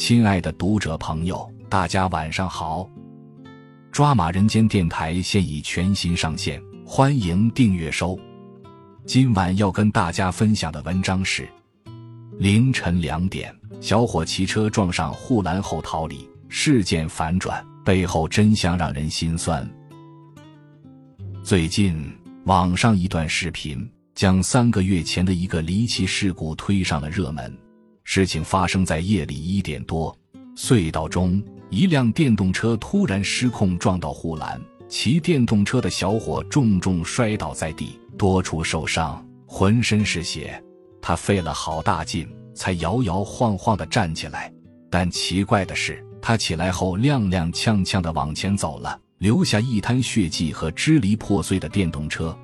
亲爱的读者朋友，大家晚上好！抓马人间电台现已全新上线，欢迎订阅收。今晚要跟大家分享的文章是：凌晨两点，小伙骑车撞上护栏后逃离，事件反转，背后真相让人心酸。最近，网上一段视频将三个月前的一个离奇事故推上了热门。事情发生在夜里一点多，隧道中一辆电动车突然失控撞到护栏，骑电动车的小伙重重摔倒在地，多处受伤，浑身是血。他费了好大劲才摇摇晃晃地站起来，但奇怪的是，他起来后踉踉跄跄地往前走了，留下一滩血迹和支离破碎的电动车。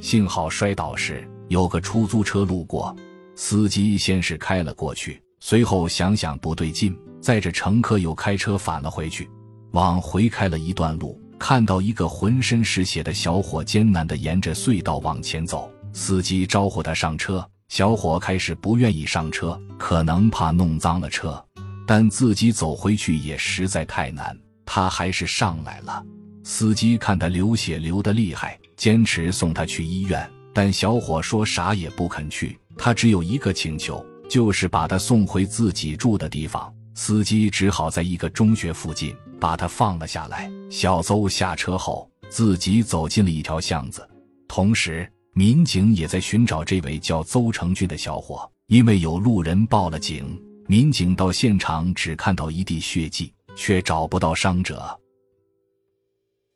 幸好摔倒时有个出租车路过。司机先是开了过去，随后想想不对劲，载着乘客又开车返了回去。往回开了一段路，看到一个浑身是血的小伙艰难地沿着隧道往前走。司机招呼他上车，小伙开始不愿意上车，可能怕弄脏了车，但自己走回去也实在太难，他还是上来了。司机看他流血流得厉害，坚持送他去医院，但小伙说啥也不肯去。他只有一个请求，就是把他送回自己住的地方。司机只好在一个中学附近把他放了下来。小邹下车后，自己走进了一条巷子。同时，民警也在寻找这位叫邹成俊的小伙，因为有路人报了警。民警到现场只看到一地血迹，却找不到伤者。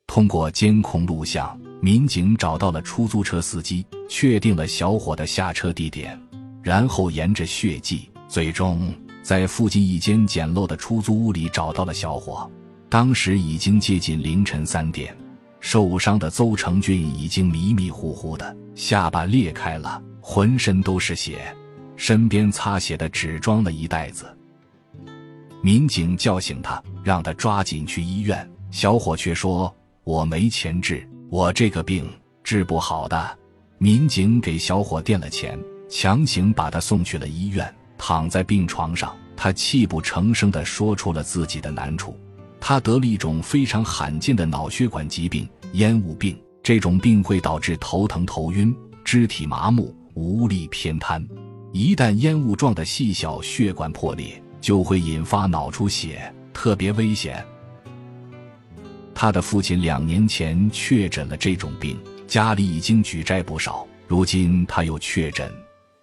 通过监控录像，民警找到了出租车司机，确定了小伙的下车地点，然后沿着血迹，最终在附近一间简陋的出租屋里找到了小伙。当时已经接近凌晨三点，受伤的邹成俊已经迷迷糊糊的，下巴裂开了，浑身都是血，身边擦血的只装了一袋子。民警叫醒他，让他抓紧去医院，小伙却说。我没钱治，我这个病治不好的。民警给小伙垫了钱，强行把他送去了医院。躺在病床上，他泣不成声地说出了自己的难处。他得了一种非常罕见的脑血管疾病——烟雾病。这种病会导致头疼、头晕、肢体麻木、无力、偏瘫。一旦烟雾状的细小血管破裂，就会引发脑出血，特别危险。他的父亲两年前确诊了这种病，家里已经举债不少。如今他又确诊，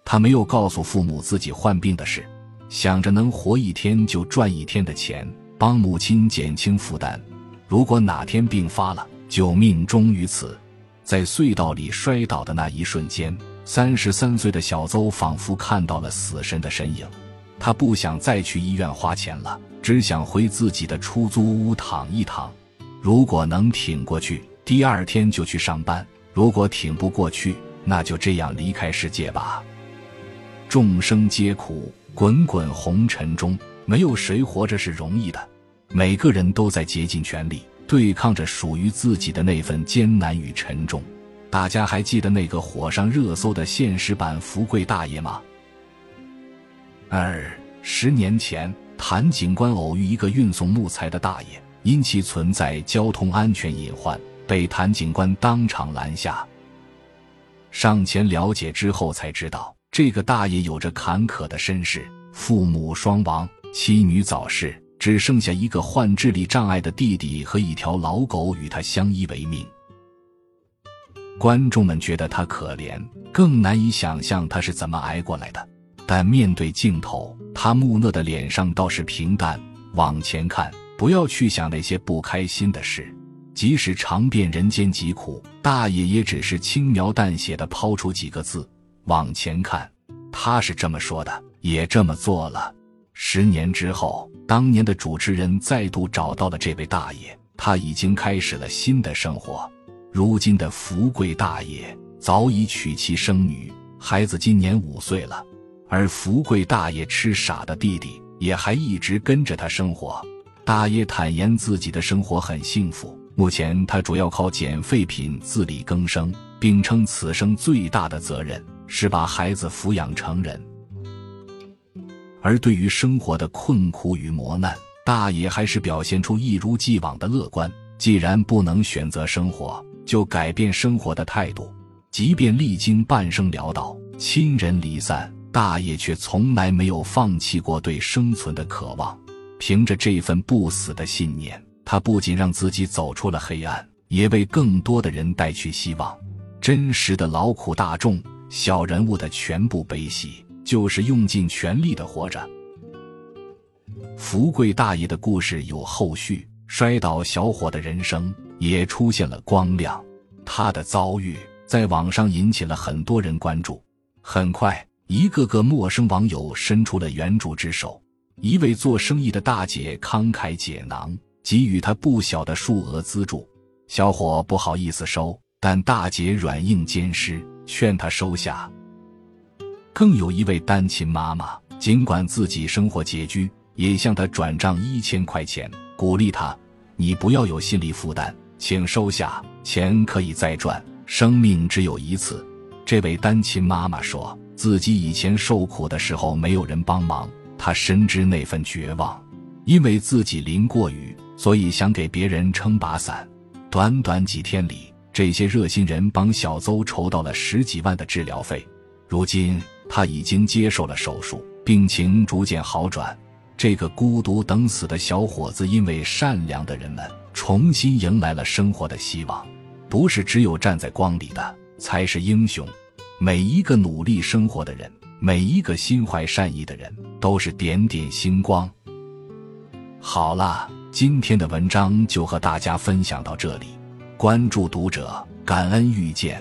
他没有告诉父母自己患病的事，想着能活一天就赚一天的钱，帮母亲减轻负担。如果哪天病发了，就命终于此。在隧道里摔倒的那一瞬间，三十三岁的小邹仿佛看到了死神的身影。他不想再去医院花钱了，只想回自己的出租屋躺一躺。如果能挺过去，第二天就去上班；如果挺不过去，那就这样离开世界吧。众生皆苦，滚滚红尘中，没有谁活着是容易的。每个人都在竭尽全力对抗着属于自己的那份艰难与沉重。大家还记得那个火上热搜的现实版福贵大爷吗？二十年前，谭警官偶遇一个运送木材的大爷。因其存在交通安全隐患，被谭警官当场拦下。上前了解之后，才知道这个大爷有着坎坷的身世：父母双亡，妻女早逝，只剩下一个患智力障碍的弟弟和一条老狗与他相依为命。观众们觉得他可怜，更难以想象他是怎么挨过来的。但面对镜头，他木讷的脸上倒是平淡，往前看。不要去想那些不开心的事，即使尝遍人间疾苦，大爷也只是轻描淡写的抛出几个字：“往前看。”他是这么说的，也这么做了。十年之后，当年的主持人再度找到了这位大爷，他已经开始了新的生活。如今的福贵大爷早已娶妻生女，孩子今年五岁了，而福贵大爷痴傻的弟弟也还一直跟着他生活。大爷坦言自己的生活很幸福，目前他主要靠捡废品自力更生，并称此生最大的责任是把孩子抚养成人。而对于生活的困苦与磨难，大爷还是表现出一如既往的乐观。既然不能选择生活，就改变生活的态度。即便历经半生潦倒、亲人离散，大爷却从来没有放弃过对生存的渴望。凭着这份不死的信念，他不仅让自己走出了黑暗，也为更多的人带去希望。真实的劳苦大众、小人物的全部悲喜，就是用尽全力的活着。福贵大爷的故事有后续，摔倒小伙的人生也出现了光亮。他的遭遇在网上引起了很多人关注。很快，一个个陌生网友伸出了援助之手。一位做生意的大姐慷慨解囊，给予他不小的数额资助。小伙不好意思收，但大姐软硬兼施，劝他收下。更有一位单亲妈妈，尽管自己生活拮据，也向他转账一千块钱，鼓励他：“你不要有心理负担，请收下，钱可以再赚，生命只有一次。”这位单亲妈妈说自己以前受苦的时候没有人帮忙。他深知那份绝望，因为自己淋过雨，所以想给别人撑把伞。短短几天里，这些热心人帮小邹筹到了十几万的治疗费。如今他已经接受了手术，病情逐渐好转。这个孤独等死的小伙子，因为善良的人们，重新迎来了生活的希望。不是只有站在光里的才是英雄，每一个努力生活的人。每一个心怀善意的人都是点点星光。好了，今天的文章就和大家分享到这里。关注读者，感恩遇见。